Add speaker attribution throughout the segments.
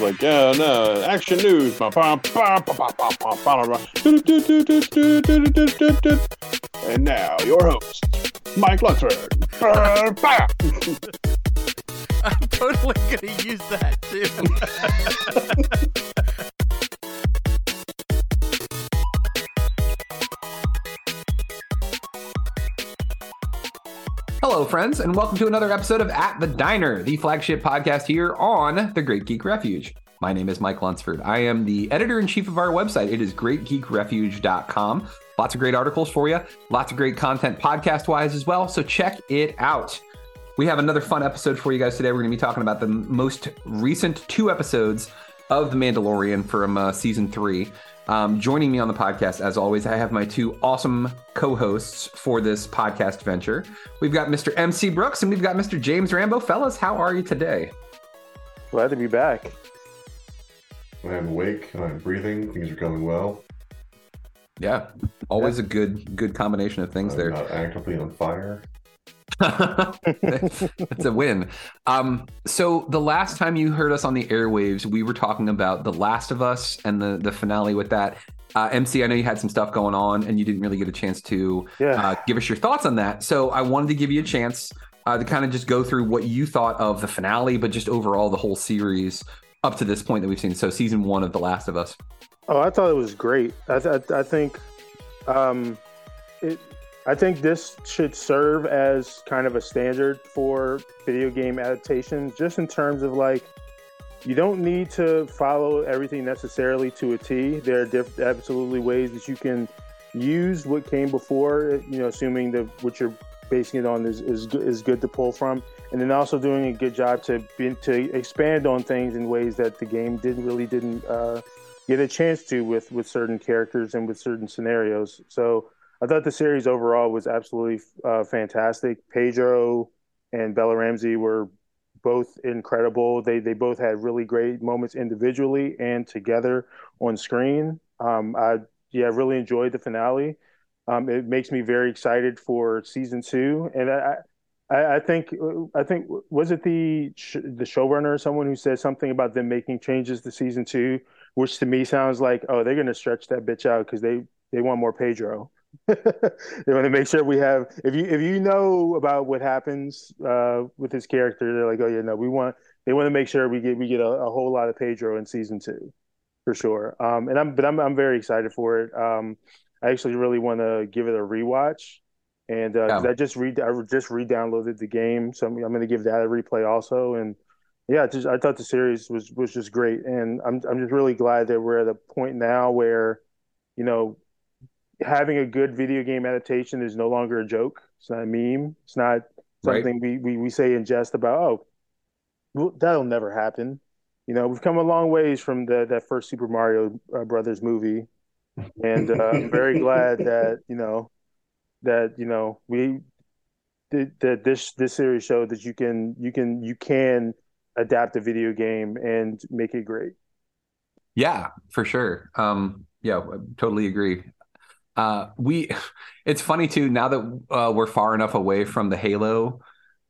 Speaker 1: It's like, yeah, no, action news. And now, your host, Mike Lunsford.
Speaker 2: I'm totally gonna use that too. friends, and welcome to another episode of At the Diner, the flagship podcast here on the Great Geek Refuge. My name is Mike Lunsford. I am the editor in chief of our website. It is greatgeekrefuge.com. Lots of great articles for you, lots of great content podcast wise as well. So check it out. We have another fun episode for you guys today. We're going to be talking about the most recent two episodes of The Mandalorian from uh, season three. Um, joining me on the podcast, as always, I have my two awesome co hosts for this podcast venture. We've got Mr. MC Brooks and we've got Mr. James Rambo. Fellas, how are you today?
Speaker 3: Glad to be back.
Speaker 4: I'm awake. and I'm breathing. Things are going well.
Speaker 2: Yeah, always a good good combination of things
Speaker 4: I'm
Speaker 2: there.
Speaker 4: not actively on fire.
Speaker 2: That's a win. Um, so the last time you heard us on the airwaves, we were talking about The Last of Us and the the finale with that. Uh, MC, I know you had some stuff going on and you didn't really get a chance to
Speaker 3: Yeah.
Speaker 2: uh, give us your thoughts on that. So I wanted to give you a chance uh, to kind of just go through what you thought of the finale, but just overall the whole series up to this point that we've seen. So season one of The Last of Us.
Speaker 3: Oh, I thought it was great. I, th- I think, um, it. I think this should serve as kind of a standard for video game adaptations, just in terms of like, you don't need to follow everything necessarily to a T. There are diff- absolutely ways that you can use what came before. You know, assuming that what you're basing it on is is, is good to pull from, and then also doing a good job to be, to expand on things in ways that the game didn't really didn't uh, get a chance to with with certain characters and with certain scenarios. So I thought the series overall was absolutely uh, fantastic. Pedro and Bella Ramsey were both incredible. They they both had really great moments individually and together on screen. Um, I yeah really enjoyed the finale. Um, it makes me very excited for season two, and I. I, I think I think was it the sh- the showrunner or someone who said something about them making changes to season two, which to me sounds like oh they're to stretch that bitch out because they they want more Pedro. They want to make sure we have if you if you know about what happens uh, with his character, they're like oh yeah no we want they want to make sure we get we get a, a whole lot of Pedro in season two for sure. Um, and I'm but I'm I'm very excited for it. Um, I actually really want to give it a rewatch. And uh. I just re I just re-downloaded the game, so I'm, I'm going to give that a replay also. And yeah, just I thought the series was was just great, and I'm I'm just really glad that we're at a point now where, you know, having a good video game adaptation is no longer a joke. It's not a meme. It's not
Speaker 2: Right.
Speaker 3: something we, we we say in jest about. Oh, well, that'll never happen. You know, we've come a long ways from the that first Super Mario uh, Brothers movie, and uh, I'm very glad that you know that you know we that that this this series showed that you can you can you can adapt a video game and make it great.
Speaker 2: Yeah, for sure. Um, yeah, I totally agree. Uh, we, it's funny too. Now that uh, we're far enough away from the Halo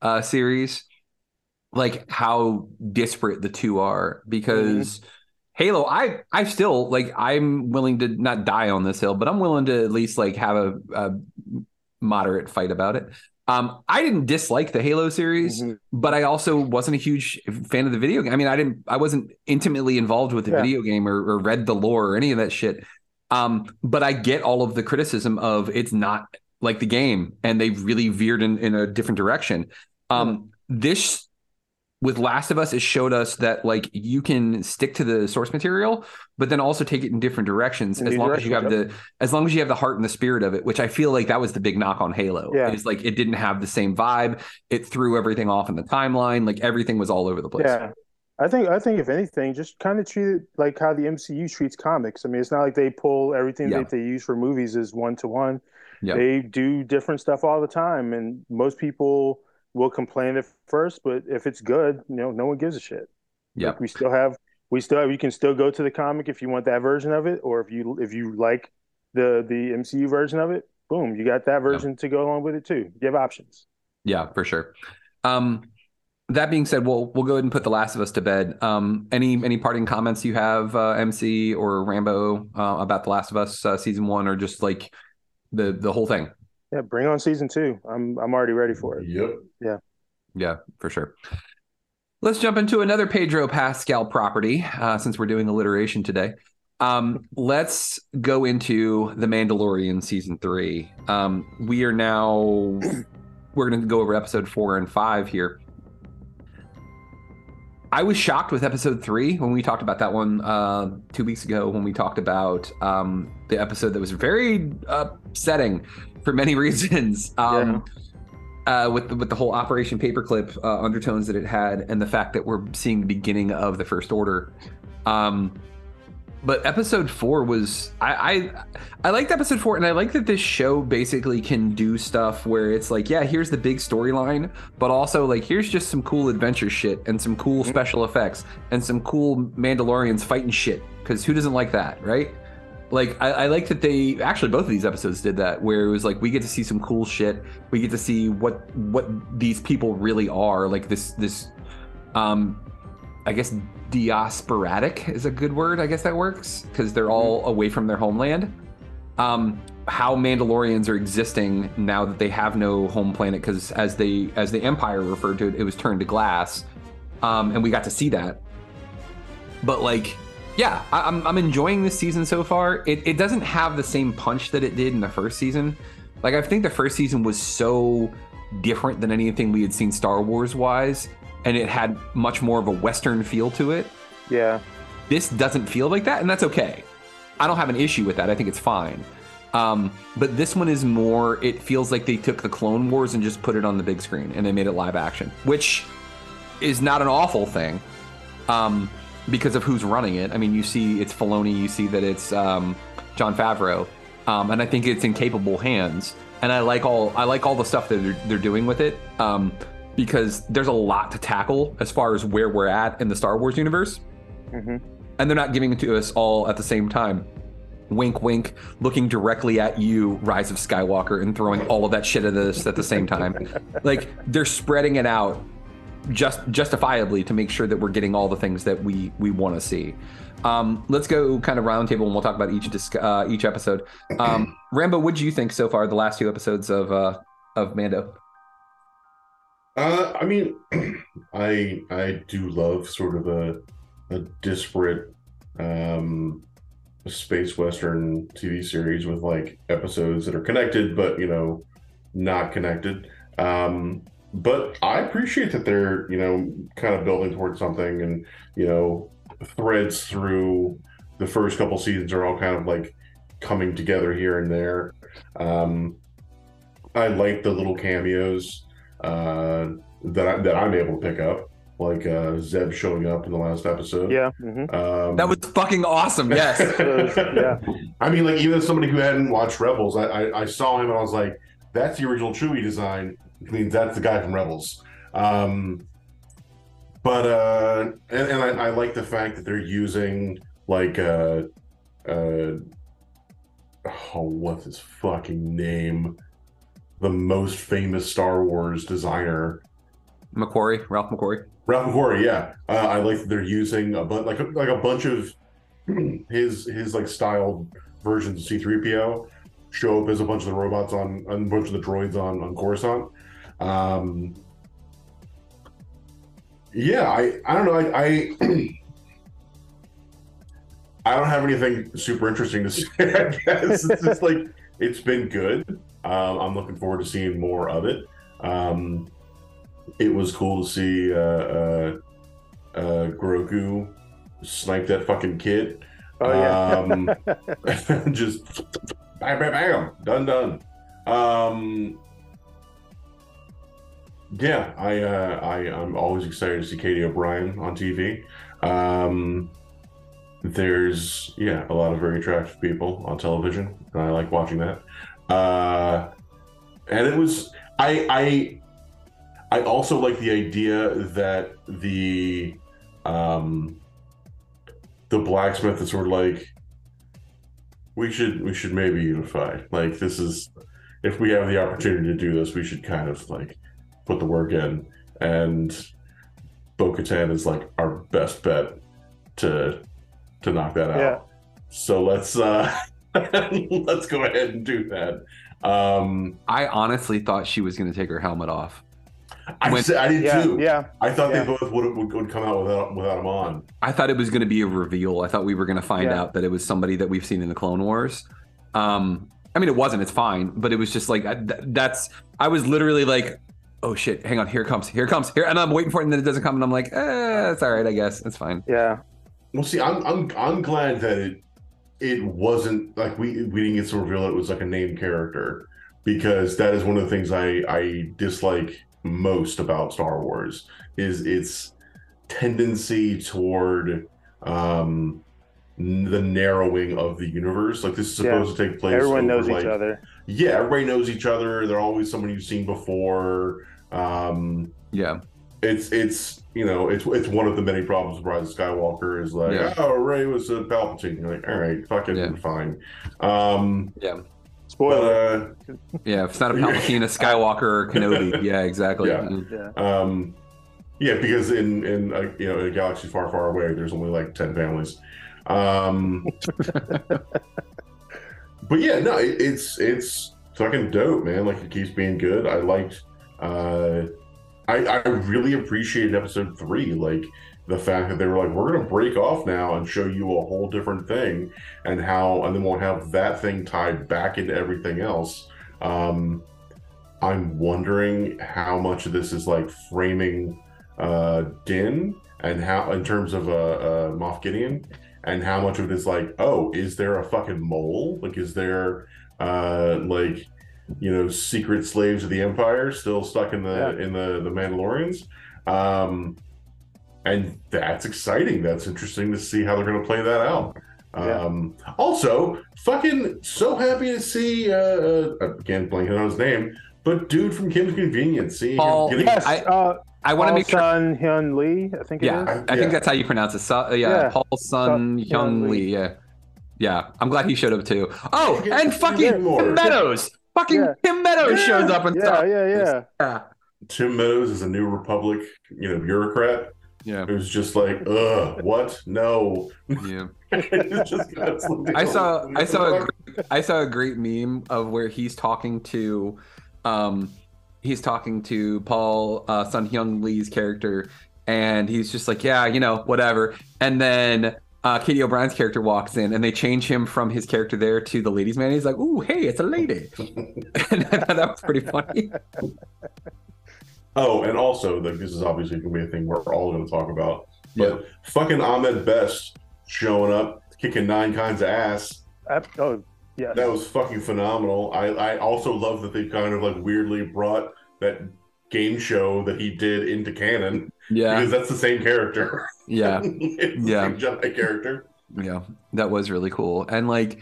Speaker 2: uh, series, like how disparate the two are. Because mm-hmm. Halo, I, I still like. I'm willing to not die on this hill, but I'm willing to at least like have a, a moderate fight about it. Um, I didn't dislike the Halo series, mm-hmm. but I also wasn't a huge fan of the video game. I mean, I didn't, I wasn't intimately involved with the yeah. video game or, or, read the lore or any of that shit. Um, but I get all of the criticism of it's not like the game, and they really veered in, in a different direction. Um, this with Last of Us, it showed us that like you can stick to the source material, but then also take it in different directions in as long direction, as you have yep. the as long as you have the heart and the spirit of it. Which I feel like that was the big knock on Halo.
Speaker 3: Yeah,
Speaker 2: is like it didn't have the same vibe. It threw everything off in the timeline. Like everything was all over the place.
Speaker 3: Yeah. I think I think if anything, just kind of treat it like how the MCU treats comics. I mean, it's not like they pull everything yeah. that they use for movies is one to one. They do different stuff all the time, and most people will complain at first, but if it's good, you know, no one gives a shit.
Speaker 2: Yeah,
Speaker 3: like we still have, we still have, you can still go to the comic if you want that version of it, or if you if you like the the MCU version of it, boom, you got that version to go along with it too. You have options.
Speaker 2: Yeah, for sure. Um, that being said, we'll we'll go ahead and put The Last of Us to bed. Um, any any parting comments you have, uh, MC or Rambo, uh, about The Last of Us uh, season one, or just like the the whole thing?
Speaker 3: Yeah, bring on season two. I'm I'm already ready for it.
Speaker 4: Yep.
Speaker 3: Yeah.
Speaker 2: Yeah, for sure. Let's jump into another Pedro Pascal property uh, since we're doing alliteration today. Um, let's go into The Mandalorian season three. Um, we are now we're going to go over episode four and five here. I was shocked with episode three when we talked about that one uh, two weeks ago when we talked about um, the episode that was very upsetting for many reasons. Um, yeah. uh, with the, with the whole Operation Paperclip uh, undertones that it had, and the fact that we're seeing the beginning of the First Order. Um, but episode four was I, I I liked episode four, and I like that this show basically can do stuff where it's like, yeah, here's the big storyline, but also like here's just some cool adventure shit and some cool mm-hmm. special effects and some cool Mandalorians fighting shit. Because who doesn't like that, right? Like I, I like that they actually both of these episodes did that, where it was like we get to see some cool shit. We get to see what what these people really are. Like this this um I guess diasporatic is a good word. I guess that works because they're all away from their homeland. Um, how Mandalorians are existing now that they have no home planet because as they as the Empire referred to it, it was turned to glass, um, and we got to see that. But like, yeah, I, am I'm, I'm enjoying this season so far. It it doesn't have the same punch that it did in the first season. Like I think the first season was so different than anything we had seen Star Wars wise and it had much more of a Western feel to it.
Speaker 3: Yeah.
Speaker 2: This doesn't feel like that, and that's okay. I don't have an issue with that. I think it's fine. Um, but this one is more, it feels like they took the Clone Wars and just put it on the big screen and they made it live action, which is not an awful thing um, because of who's running it. I mean, you see it's Filoni, you see that it's um, Jon Favreau, um, and I think it's in capable hands. And I like all I like all the stuff that they're, they're doing with it. Because there's a lot to tackle as far as where we're at in the Star Wars universe.
Speaker 3: Mm-hmm.
Speaker 2: And they're not giving it to us all at the same time. Wink, wink, looking directly at you, Rise of Skywalker, and throwing all of that shit at us at the same time. like they're spreading it out just justifiably to make sure that we're getting all the things that we we want to see. Um, let's go kind of roundtable and we'll talk about each disc, uh, each episode. Um, Rambo, what do you think so far? The last two episodes of uh, of Mando.
Speaker 4: Uh, I mean, I I do love sort of a a disparate um, space western TV series with like episodes that are connected, but you know, not connected. Um, but I appreciate that they're you know kind of building towards something, and you know, threads through the first couple seasons are all kind of like coming together here and there. Um, I like the little cameos uh, that I, that I'm able to pick up, like uh, Zeb showing up in the last episode.
Speaker 3: Yeah,
Speaker 4: mm-hmm. um,
Speaker 2: that was fucking awesome. Yes,
Speaker 3: yeah.
Speaker 4: I mean, like even as somebody who hadn't watched Rebels, I, I, I saw him and I was like, "That's the original Chewie design." Which means that's the guy from Rebels. Um, but uh, and, and I, I, like the fact that they're using like uh, uh, oh, what's his fucking name? The most famous Star Wars designer,
Speaker 2: McQuarrie, Ralph McQuarrie.
Speaker 4: Ralph McQuarrie. Yeah, uh, I like that they're using a bunch, like a, like a bunch of his his like styled versions of C three PO show up as a bunch of the robots on, on a bunch of the droids on on Coruscant. Um, yeah, I I don't know. I, I I don't have anything super interesting to say. I guess it's just like it's been good. Um, I'm looking forward to seeing more of it. Um, it was cool to see uh, uh, uh, Grogu snipe that fucking kid.
Speaker 3: Oh, yeah.
Speaker 4: um, just bam, bam, bam, done, done. Um, yeah, I, uh, I, I'm always excited to see Katy O'Brian on TV. Um, there's yeah a lot of very attractive people on television and i like watching that uh and it was i i i also like the idea that the um the blacksmith is sort of like we should we should maybe unify like this is if we have the opportunity to do this we should kind of like put the work in and bo-katan is like our best bet to to knock that out.
Speaker 3: Yeah.
Speaker 4: So let's uh let's go ahead and do that. Um
Speaker 2: I honestly thought she was going to take her helmet off.
Speaker 4: I,
Speaker 2: When-
Speaker 4: I did
Speaker 3: Yeah,
Speaker 4: too.
Speaker 3: yeah,
Speaker 4: I thought
Speaker 3: yeah.
Speaker 4: they both would, would would come out without without him on.
Speaker 2: I thought it was going to be a reveal. I thought we were going to find
Speaker 3: Yeah.
Speaker 2: out that it was somebody that we've seen in the Clone Wars. Um, I mean, it wasn't. It's fine, but it was just like I- th- that's. I was literally like, "Oh shit! Hang on, here it comes, here it comes, here," and I'm waiting for it, and then it doesn't come, and I'm like, "Eh, it's all right, I guess, it's fine."
Speaker 3: Yeah.
Speaker 4: Well, see, I'm I'm I'm glad that it it wasn't like we we didn't get to reveal it was like a named character because that is one of the things I I dislike most about Star Wars is its tendency toward um the narrowing of the universe. Like this is
Speaker 3: Yeah.
Speaker 4: supposed to take place.
Speaker 3: Everyone knows
Speaker 4: over,
Speaker 3: each other.
Speaker 4: Yeah, everybody knows each other. They're always someone you've seen before. Um,
Speaker 2: Yeah,
Speaker 4: it's it's you know it's it's one of the many problems with Rise of Skywalker is like
Speaker 2: Yeah.
Speaker 4: oh Rey was a Palpatine. You're like all right, fucking
Speaker 2: Yeah.
Speaker 4: fine. Um,
Speaker 2: yeah,
Speaker 4: but
Speaker 3: Spoiler.
Speaker 4: uh,
Speaker 2: yeah. If it's not a Palpatine, a Skywalker, or Kenobi. Yeah, exactly.
Speaker 4: Yeah.
Speaker 2: Mm.
Speaker 3: yeah.
Speaker 4: um, yeah, because in in uh, you know in a galaxy far far away, there's only like ten families. Um, but yeah, no, it, it's it's fucking dope, man. Like it keeps being good. I liked. Uh, I I really appreciated episode three, like the fact that they were like, we're gonna break off now and show you a whole different thing, and how, and then we'll have that thing tied back into everything else. Um, I'm wondering how much of this is like framing uh Din and how in terms of uh, uh Moff Gideon and how much of it is like, oh, is there a fucking mole? Like, is there uh like you know secret slaves of the Empire still stuck in the
Speaker 3: Yeah.
Speaker 4: in the the Mandalorians? Um, and that's exciting. That's interesting to see how they're going to play that out.
Speaker 3: Yeah.
Speaker 4: Um, also, fucking so happy to see uh, uh again blanking on his name, but dude from Kim's Convenience, seeing
Speaker 2: Paul-
Speaker 4: him getting
Speaker 3: Yes.
Speaker 2: I-
Speaker 3: uh,
Speaker 2: I want to
Speaker 3: Paul
Speaker 2: make sure.
Speaker 3: Sun Hyung Lee, I think
Speaker 2: Yeah,
Speaker 3: is.
Speaker 2: I, I think that's how you pronounce it. So, uh, yeah,
Speaker 3: Yeah.
Speaker 2: Paul Sun
Speaker 3: Sun-Hyung
Speaker 2: Lee.
Speaker 3: Lee.
Speaker 2: Yeah, yeah. I'm glad he showed up too. Oh, and fucking Meadows. Fucking
Speaker 3: Yeah.
Speaker 2: Tim Meadows
Speaker 3: Yeah,
Speaker 2: shows up and
Speaker 3: yeah,
Speaker 2: stuff.
Speaker 3: yeah, yeah.
Speaker 2: Yeah,
Speaker 4: Tim Meadows is a New Republic, you know, bureaucrat
Speaker 2: yeah,
Speaker 4: who's just like, ugh, what? No.
Speaker 2: yeah.
Speaker 4: It's just constantly-
Speaker 2: I saw I saw a great, I saw a great meme of where he's talking to um he's talking to Paul uh Sun Hyung Lee's character and he's just like yeah you know whatever and then uh Katy O'Brian's character walks in and they change him from his character there to the ladies man he's like ooh hey it's a lady and I thought that was pretty funny
Speaker 4: Oh, and also, like, this is obviously going to be a thing we're all going to talk about. But
Speaker 2: Yeah.
Speaker 4: fucking Ahmed Best showing up, kicking nine kinds of ass.
Speaker 3: I- oh, yes.
Speaker 4: That was fucking phenomenal. I, I also love that they kind of like weirdly brought that game show that he did into canon
Speaker 2: yeah
Speaker 4: because that's the same character.
Speaker 2: yeah
Speaker 4: it's the
Speaker 2: Yeah.
Speaker 4: same Jedi character.
Speaker 2: Yeah, that was really cool. And like,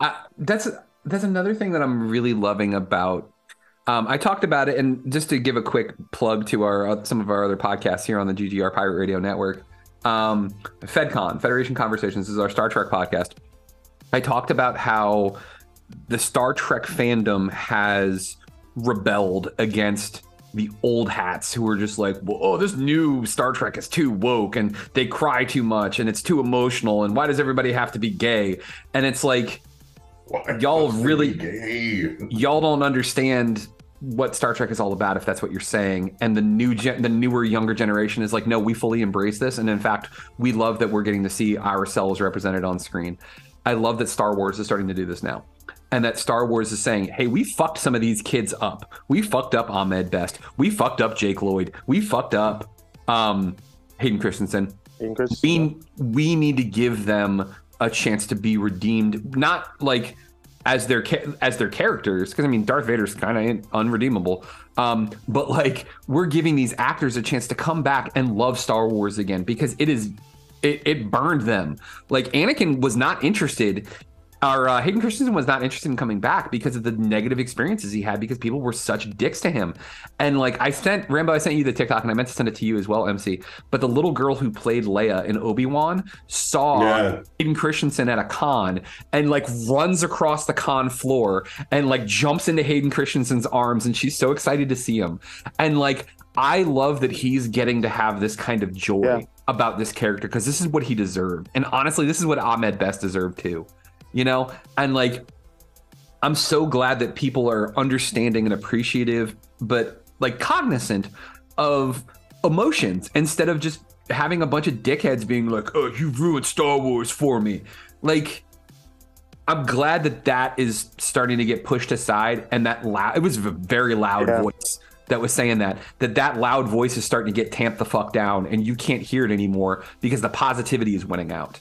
Speaker 2: I, that's that's another thing that I'm really loving about. Um, I talked about it, and just to give a quick plug to our uh, some of our other podcasts here on the GGR Pirate Radio Network, um, FedCon Federation Conversations is our Star Trek podcast. I talked about how the Star Trek fandom has rebelled against the old hats who are just like, oh, this new Star Trek is too woke and they cry too much and it's too emotional and why does everybody have to be gay? And it's like,
Speaker 4: Why
Speaker 2: y'all really,
Speaker 4: gay?
Speaker 2: y'all don't understand what Star Trek is all about if that's what you're saying. And the new gen- the newer younger generation is like, no, we fully embrace this. And in fact, we love that we're getting to see ourselves represented on screen. I love that Star Wars is starting to do this now. And that Star Wars is saying, hey, we fucked some of these kids up. We fucked up Ahmed Best. We fucked up Jake Lloyd. We fucked up um, Hayden Christensen.
Speaker 3: Hayden Christensen.
Speaker 2: We we need to give them a chance to be redeemed, not like as their as their characters, because I mean Darth Vader's kind of unredeemable. Um, but like we're giving these actors a chance to come back and love Star Wars again because it is it, it burned them. Like Anakin was not interested or uh, Hayden Christensen was not interested in coming back because of the negative experiences he had because people were such dicks to him. And like I sent Rambo, I sent you the TikTok and I meant to send it to you as well, MC. But the little girl who played Leia in Obi Wan saw
Speaker 4: Yeah.
Speaker 2: Hayden Christensen at a con and like runs across the con floor and like jumps into Hayden Christensen's arms and she's so excited to see him. And like I love that he's getting to have this kind of joy
Speaker 3: Yeah.
Speaker 2: about this character because this is what he deserved. And honestly, this is what Ahmed Best deserved too. You know? And like I'm so glad that people are understanding and appreciative, but like cognizant of emotions instead of just having a bunch of dickheads being like, "Oh, you ruined Star Wars for me." Like, I'm glad that that is starting to get pushed aside, and that loud. It was a very loud
Speaker 3: Yeah.
Speaker 2: voice that was saying that. That that loud voice is starting to get tamped the fuck down, and you can't hear it anymore because the positivity is winning out.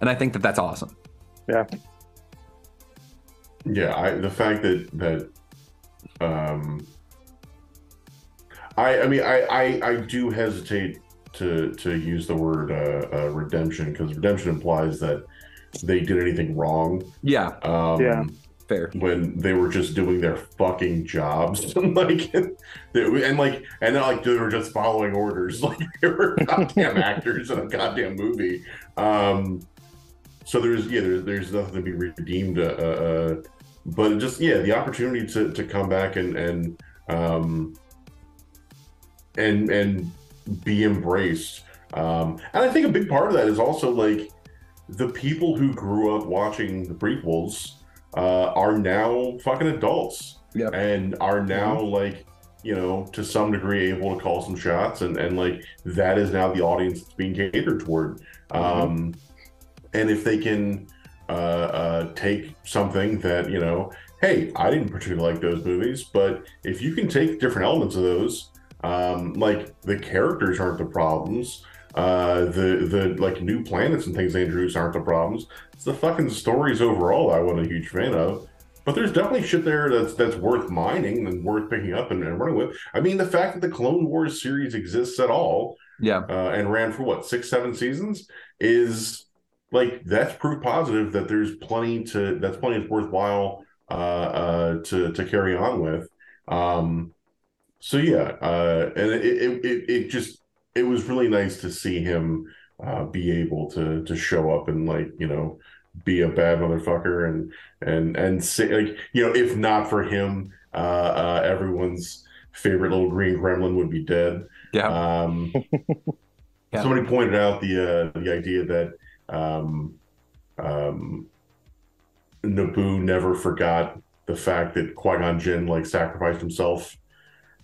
Speaker 2: And I think that that's awesome.
Speaker 3: Yeah.
Speaker 4: Yeah, I, the fact that that um I I mean I I, I do hesitate to to use the word uh, uh redemption because redemption implies that they did anything wrong.
Speaker 2: Yeah,
Speaker 4: Um
Speaker 3: Yeah.
Speaker 2: fair.
Speaker 4: when they were just doing their fucking jobs like they, and like and not like they were just following orders like they were goddamn actors in a goddamn movie um so there's yeah there's, there's nothing to be redeemed uh, uh but just yeah the opportunity to to come back and and um and and be embraced. Um and i think a big part of that is also like the people who grew up watching the prequels uh, are now fucking adults
Speaker 2: Yep.
Speaker 4: and are now like you know to some degree able to call some shots and and like that is now the audience that's being catered toward. Um and if they can uh, uh take something that you know hey i didn't particularly like those movies but if you can take different elements of those um like the characters aren't the problems uh the the like new planets and things they introduce aren't the problems it's the fucking stories overall I wasn't a huge fan of. But there's definitely shit there that's that's worth mining and worth picking up and, and running with. I mean, the fact that the Clone Wars series exists at all
Speaker 2: Yeah.
Speaker 4: uh, and ran for what six, seven seasons is like that's proof positive that there's plenty to that's plenty that's worthwhile uh, uh, to to carry on with. Um, so yeah, uh, and it, it it it just it was really nice to see him uh, be able to to show up and like you know be a bad motherfucker and and and say like you know if not for him uh, uh everyone's favorite little green gremlin would be dead
Speaker 2: Yeah.
Speaker 4: um
Speaker 2: Yeah.
Speaker 4: somebody pointed out the uh the idea that um um Naboo never forgot the fact that Qui-Gon Jinn like sacrificed himself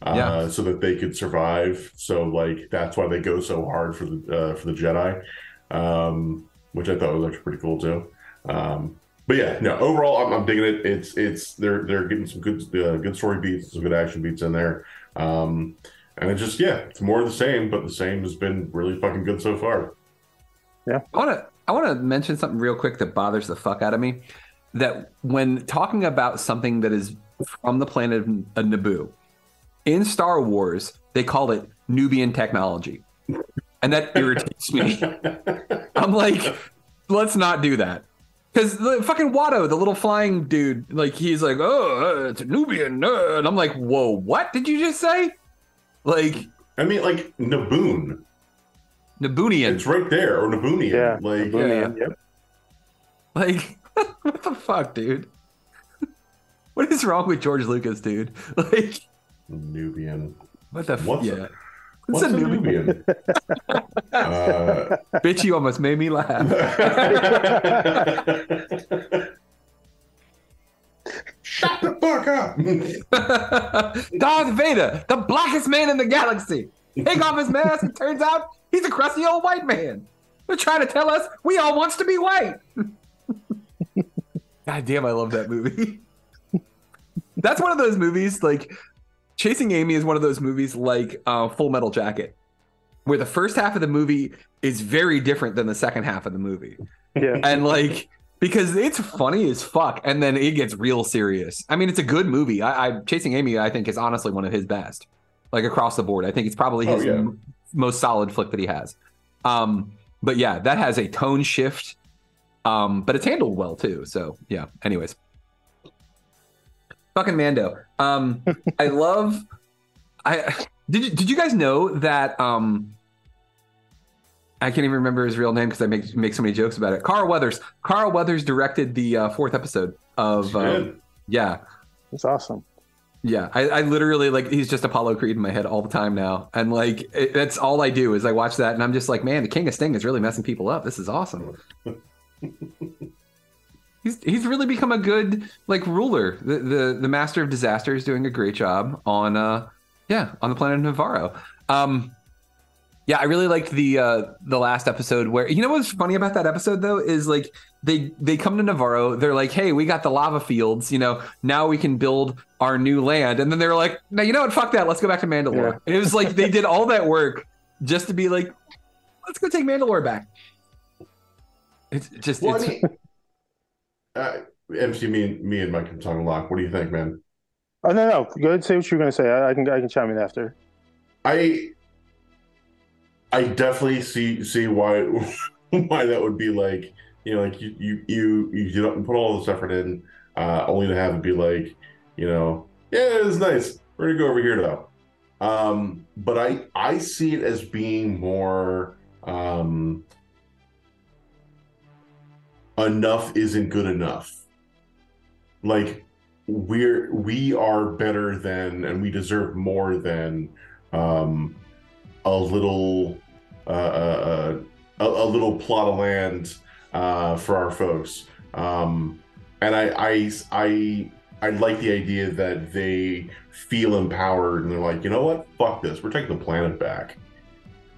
Speaker 4: uh,
Speaker 2: Yeah.
Speaker 4: so that they could survive. So like that's why they go so hard for the uh, for the Jedi, um, which I thought was actually pretty cool too. Um, but yeah, no. Overall, I'm, I'm digging it. It's it's they're they're getting some good uh, good story beats, some good action beats in there, um, and it's just yeah, it's more of the same. But the same has been really fucking good so far.
Speaker 2: Yeah, on to I want to mention something real quick that bothers the fuck out of me. That when talking about something that is from the planet of of Naboo, in Star Wars they call it Nubian technology, and that irritates me. I'm like, let's not do that. Because the fucking Watto, the little flying dude, like he's like, oh, uh, it's a Nubian, uh," and I'm like, whoa, what did you just say? Like
Speaker 4: I mean, like Naboon,
Speaker 2: Naboonian,
Speaker 4: it's right there, or Naboonian.
Speaker 3: Yeah.
Speaker 4: like
Speaker 3: Boonian, Yep.
Speaker 2: like what the fuck, dude? What is wrong with George Lucas, dude? Like,
Speaker 4: Nubian.
Speaker 2: what the? F-
Speaker 4: What's
Speaker 2: yeah.
Speaker 4: a, what's a Nubian? uh,
Speaker 2: Bitch, you almost made me laugh.
Speaker 4: shut the fuck up.
Speaker 2: Darth Vader, the blackest man in the galaxy. Take off his mask. It turns out he's a crusty old white man. They're trying to tell us we all wants to be white. God damn, I love that movie. That's one of those movies like Chasing Amy is one of those movies like uh, Full Metal Jacket, where the first half of the movie is very different than the second half of the movie.
Speaker 3: Yeah.
Speaker 2: And like because it's funny as fuck, and then it gets real serious. I mean, it's a good movie. I, I Chasing Amy, I think, is honestly one of his best, like across the board. I think it's probably
Speaker 4: Oh,
Speaker 2: his
Speaker 4: yeah.
Speaker 2: M- most solid flick that he has. Um, but yeah, that has a tone shift, um, but it's handled well too. So yeah. Anyways, fucking Mando. Um, I love. I did. You, did you guys know that? Um, I can't even remember his real name because I make make so many jokes about it. Carl Weathers. Carl Weathers directed the uh, fourth episode of. Um, yeah,
Speaker 3: It's awesome.
Speaker 2: Yeah. I, I literally like he's just Apollo Creed in my head all the time now, and like it, that's all I do is I watch that, and I'm just like, man, the King of Sting is really messing people up. This is awesome. He's, he's really become a good like ruler. The, the the master of disaster is doing a great job on uh yeah on the planet Nevarro. Um, yeah, I really liked the uh the last episode where you know what's funny about that episode though is like they they come to Nevarro, they're like, hey, we got the lava fields, you know, now we can build our new land, and then they're like, no, you know what, fuck that, let's go back to Mandalore.
Speaker 3: Yeah.
Speaker 2: And it was like they did all that work just to be like, let's go take Mandalore back. It's just
Speaker 4: Well,
Speaker 2: it's,
Speaker 4: I mean, uh, MC, me and me and Mike can talk a lot. What do you think, man?
Speaker 3: Oh no, no. Go ahead. and Say what you were gonna say. I, I can I can chime in after.
Speaker 4: I I definitely see see why why that would be like you know like you you you you don't put all this effort in uh, only to have it be like you know yeah it was nice. We're gonna go over here though. Um, but I I see it as being more um, enough isn't good enough. Like we're we are better than and we deserve more than um a little uh, uh, uh, a, a little plot of land uh for our folks. Um and I I I I like the idea that they feel empowered and they're like you know what? Fuck this. We're taking the planet back.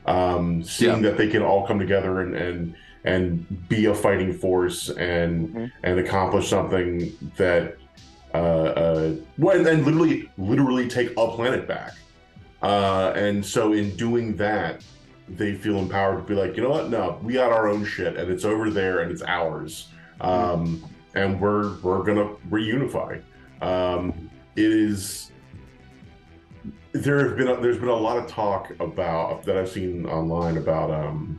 Speaker 4: Um seeing that they can all come together and and and be a fighting force and and accomplish something that uh, uh well, and, and literally literally take a planet back. Uh and so in doing that they feel empowered to be like you know what? No we got our own shit and it's over there and it's ours. Um and we're we're gonna reunify. Um it is there have been a, there's been a lot of talk about that I've seen online about um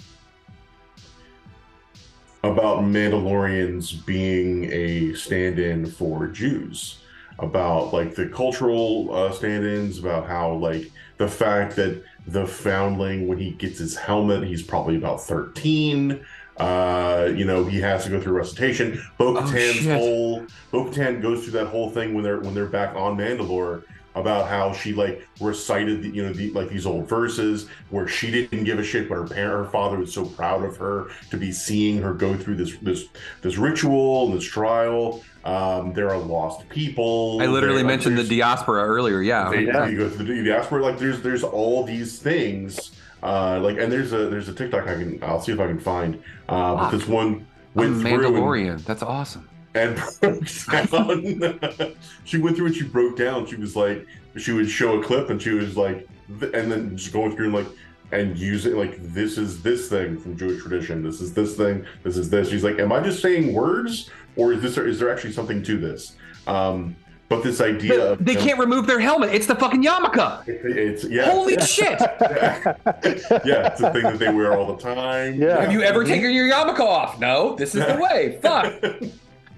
Speaker 4: about Mandalorians being a stand-in for Jews, about like the cultural uh, stand-ins, about how like the fact that the foundling when he gets his helmet, he's probably about thirteen. Uh, you know, he has to go through recitation. Bo-Katan's
Speaker 2: shit.
Speaker 4: whole Bo-Katan goes through that whole thing when they're when they're back on Mandalore about how she like recited the, you know the, like these old verses where she didn't give a shit but her parent her father was so proud of her to be seeing her go through this this this ritual and this trial um there are lost people
Speaker 2: I literally
Speaker 4: There- like,
Speaker 2: mentioned the diaspora earlier. Yeah.
Speaker 4: they, you go through the diaspora like there's there's all these things uh like and there's a there's a tiktok i can i'll see if i can find uh but this one
Speaker 2: A
Speaker 4: went through and-
Speaker 2: Mandalorian. That's awesome.
Speaker 4: and broke down. she went through and she broke down. She was like, she would show a clip and she was like, and then just going through and like, and using like, this is this thing from Jewish tradition. This is this thing. This is this. She's like, am I just saying words or is this, is there actually something to this? Um, but this idea of
Speaker 2: They can't remove their helmet. It's the fucking yarmulke.
Speaker 4: It's yeah.
Speaker 2: Holy shit!
Speaker 4: yeah, it's a thing that they wear all the time.
Speaker 2: Have you ever taken your yarmulke off? No. This is the way. Fuck.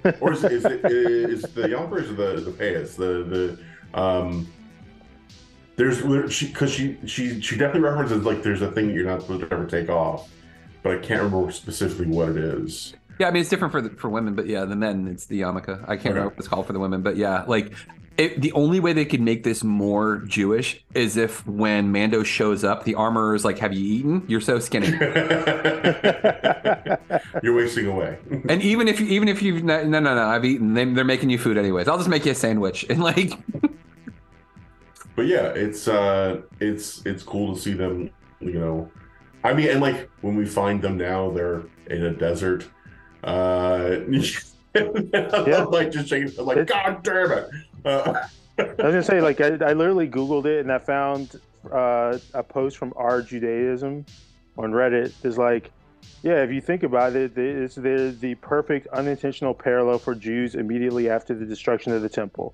Speaker 4: or is, is it is the Yonkers or the the Payas the the um there's she because she she she definitely references like there's a thing that you're not supposed to ever take off but I can't remember specifically what it is
Speaker 2: Yeah, I mean it's different for the, for women, but yeah, the men it's the yarmulke. I can't
Speaker 4: Okay.
Speaker 2: remember what it's called for the women, but yeah, like it, the only way they could make this more Jewish is if when Mando shows up, the armorer is like, "Have you eaten? You're so skinny."
Speaker 4: You're wasting away.
Speaker 2: and even if you, even if you've no no no, I've eaten. They, they're making you food anyways. I'll just make you a sandwich and like
Speaker 4: but yeah, it's uh it's it's cool to see them, you know. I mean, and like when we find them now, they're in a desert. Uh
Speaker 3: Yeah.
Speaker 4: like just shaking like
Speaker 3: It's-
Speaker 4: God damn it. Uh,
Speaker 3: I was gonna say, like, I, I literally Googled it and I found uh, a post from our Judaism on Reddit. Is like, yeah, if you think about it, it's the the perfect unintentional parallel for Jews immediately after the destruction of the temple,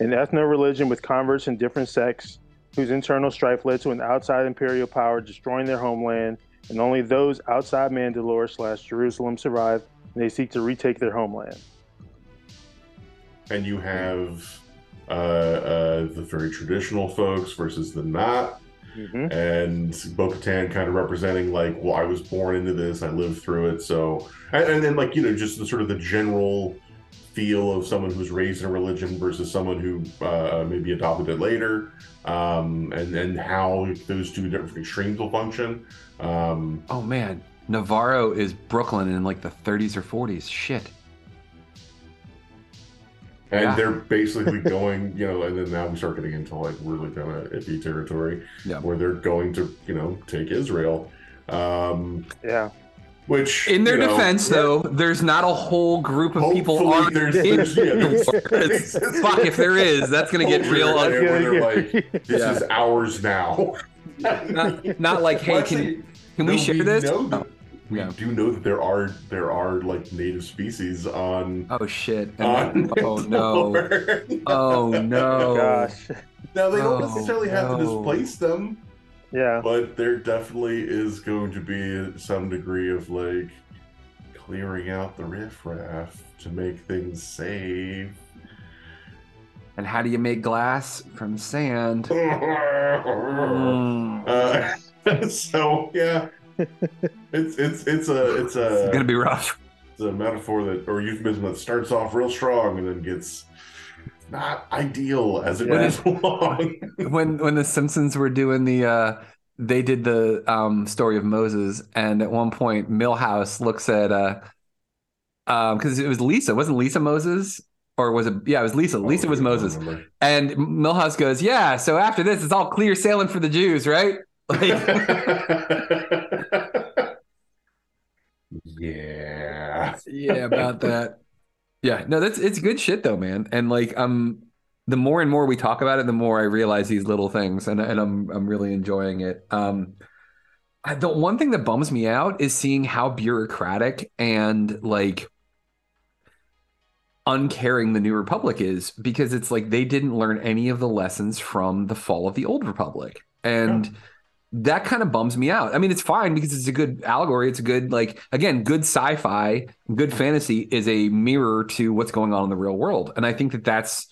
Speaker 3: an ethno religion with converts in different sects whose internal strife led to an outside imperial power destroying their homeland, and only those outside Mandalore slash Jerusalem survive, and they seek to retake their homeland.
Speaker 4: and you have uh, uh, the very traditional folks versus the not.
Speaker 3: Mhm.
Speaker 4: And Bo Katan kind of representing, like, well, I was born into this, I lived through it. So, and, and then, like, you know, just the sort of the general feel of someone who's raised in a religion versus someone who uh, maybe adopted it later, um, and, and how those two different extremes will function. Um,
Speaker 2: oh man, Nevarro is Brooklyn in like the 30s or 40s. Shit.
Speaker 4: and
Speaker 2: Yeah.
Speaker 4: they're basically going, you know, and then now we start getting into like really kind of iffy territory
Speaker 2: Yeah.
Speaker 4: where they're going to, you know, take Israel. Um,
Speaker 3: Yeah.
Speaker 4: which
Speaker 2: In their
Speaker 4: you know,
Speaker 2: defense, though, there's not a whole group of people
Speaker 4: on
Speaker 2: armed
Speaker 4: there's-
Speaker 2: in
Speaker 4: there's- yeah, there's-
Speaker 2: It's- Fuck, if there is, that's gonna get real ugly.
Speaker 4: where they're like, this
Speaker 2: Yeah.
Speaker 4: is ours now.
Speaker 2: Not, not like, hey,
Speaker 4: Well,
Speaker 2: can
Speaker 4: actually,
Speaker 2: can we share this?
Speaker 4: Know that,
Speaker 2: Oh,
Speaker 4: we
Speaker 2: yeah.
Speaker 4: do know that there are there are like native species on.
Speaker 2: Oh shit!
Speaker 4: on
Speaker 2: oh no! Oh no!
Speaker 3: Gosh.
Speaker 4: Now they don't
Speaker 2: Oh,
Speaker 4: necessarily have to displace them.
Speaker 3: Yeah.
Speaker 4: But there definitely is going to be some degree of like clearing out the riffraff to make things safe.
Speaker 2: And how do you make glass from sand?
Speaker 4: Uh, so yeah, it's it's it's a it's a
Speaker 2: It's gonna be rough.
Speaker 4: it's a metaphor that or euphemism that starts off real strong and then gets not ideal as it goes along.
Speaker 2: when when the Simpsons were doing the uh they did the um story of Moses and at one point Milhouse looks at uh um because it was Lisa, wasn't Lisa Moses? Or was it yeah, it was Lisa. Lisa was Moses. And Milhouse goes, Yeah, so after this it's all clear sailing for the Jews, right? Like
Speaker 4: yeah.
Speaker 2: yeah, about that. Yeah, no, that's it's good shit though, man. And like um the more and more we talk about it, the more I realize these little things and and I'm I'm really enjoying it. Um I, the one thing that bums me out is seeing how bureaucratic and like uncaring the new republic is because it's like they didn't learn any of the lessons from the fall of the old republic and that kind of bums me out. I mean it's fine because it's a good allegory. It's a good like again good sci-fi good fantasy is a mirror to what's going on in the real world. And i think that that's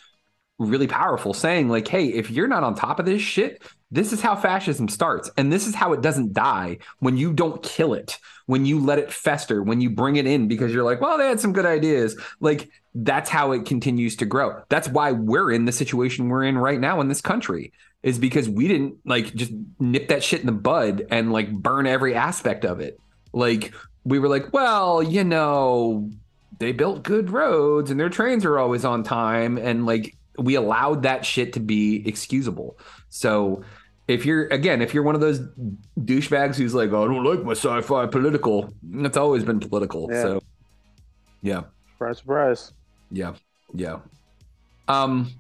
Speaker 2: really powerful saying like hey if you're not on top of this shit this is how fascism starts. And this is how it doesn't die when you don't kill it when you let it fester when you bring it in because you're like well they had some good ideas. Like that's how it continues to grow. That's why we're in the situation we're in right now in this country is because we didn't like just nip that shit in the bud and like burn every aspect of it. Like we were like well you know they built good roads and their trains are always on time. And like we allowed that shit to be excusable. So if you're again if you're one of those douchebags who's like "Oh, i don't like my sci-fi political it's always been political.
Speaker 3: Yeah.
Speaker 2: so yeah.
Speaker 3: Surprise, surprise.
Speaker 2: yeah. Yeah. Um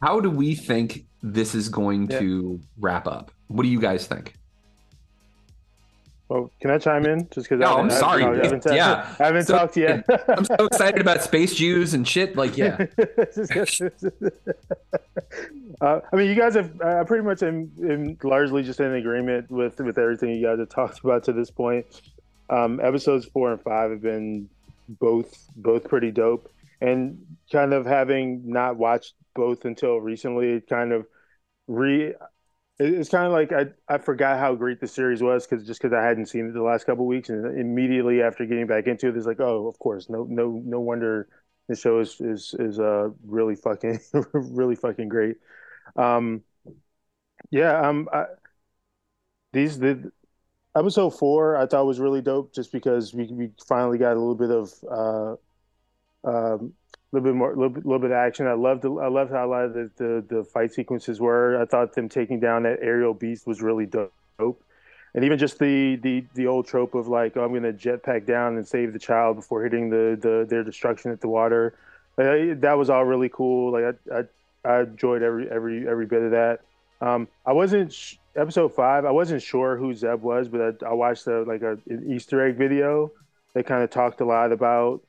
Speaker 2: how do we think this is going to wrap up what do you guys think
Speaker 3: Well, can I chime in? Just because
Speaker 2: Oh, I'm sorry.
Speaker 3: I haven't, I
Speaker 2: Yeah.
Speaker 3: I haven't
Speaker 2: So-
Speaker 3: talked yet.
Speaker 2: i'm so excited about space jews and shit like yeah
Speaker 3: uh, I mean, you guys have. I pretty much am, am largely just in agreement with with everything you guys have talked about to this point. Um, episodes four and five have been both both pretty dope, and kind of having not watched both until recently, it kind of re It's kind of like I, I forgot how great the series was because just because I hadn't seen it the last couple weeks, and immediately after getting back into it, it's like, oh, of course, no, no, no wonder the show is is is uh really fucking really fucking great. Um, yeah, um, I, these the episode four I thought was really dope just because we we finally got a little bit of uh um a little bit more, a little bit, little bit of action. I loved, I loved how a lot of the, the, the fight sequences were. I thought them taking down that aerial beast was really dope, and even just the the the old trope of like, oh, I'm going to jetpack down and save the child before hitting the the their destruction at the water. Like, that was all really cool. Like I, I I enjoyed every every every bit of that. Um, I wasn't sh- episode five. I wasn't sure who Zeb was, but I, I watched a, like a, an Easter egg video that kind of talked a lot about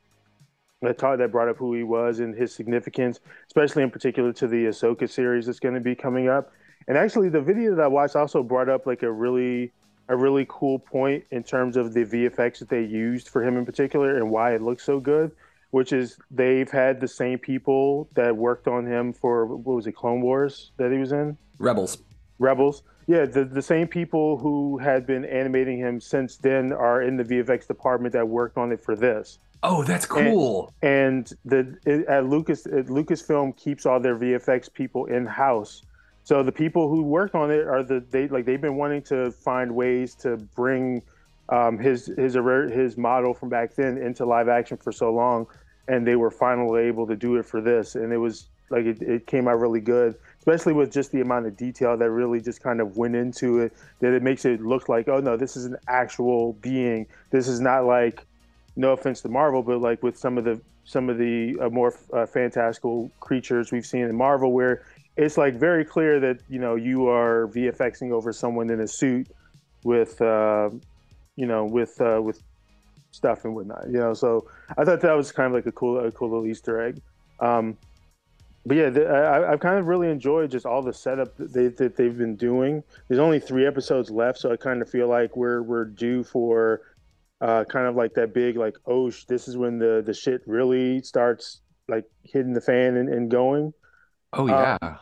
Speaker 3: that taught that brought up who he was and his significance, especially in particular to the Ahsoka series that's going to be coming up. And actually, the video that I watched also brought up like a really a really cool point in terms of the VFX that they used for him in particular and why it looks so good. Which is they've had the same people that worked on him for what was it, Clone Wars that he was in?
Speaker 2: Rebels.
Speaker 3: Rebels. Yeah, the, the same people who had been animating him since then are in the VFX department that worked on it for this.
Speaker 2: Oh, that's cool.
Speaker 3: And, and the it, at Lucas at Lucasfilm keeps all their VFX people in house. So the people who worked on it are the they like they've been wanting to find ways to bring um, his his his model from back then into live action for so long, and they were finally able to do it for this, and it was like it, it came out really good, especially with just the amount of detail that really just kind of went into it. That it makes it look like oh no, this is an actual being. This is not like no offense to Marvel, but like with some of the some of the uh, more uh, fantastical creatures we've seen in Marvel, where it's like very clear that you know you are VFXing over someone in a suit with uh, you know with uh, with stuff and whatnot. You know, so I thought that was kind of like a cool a cool little Easter egg. Um, but yeah, the, I, I've kind of really enjoyed just all the setup that, they, that they've been doing. There's only three episodes left, so I kind of feel like we're we're due for uh, kind of like that big like oh sh- this is when the the shit really starts like hitting the fan and, and going
Speaker 2: oh yeah
Speaker 3: uh,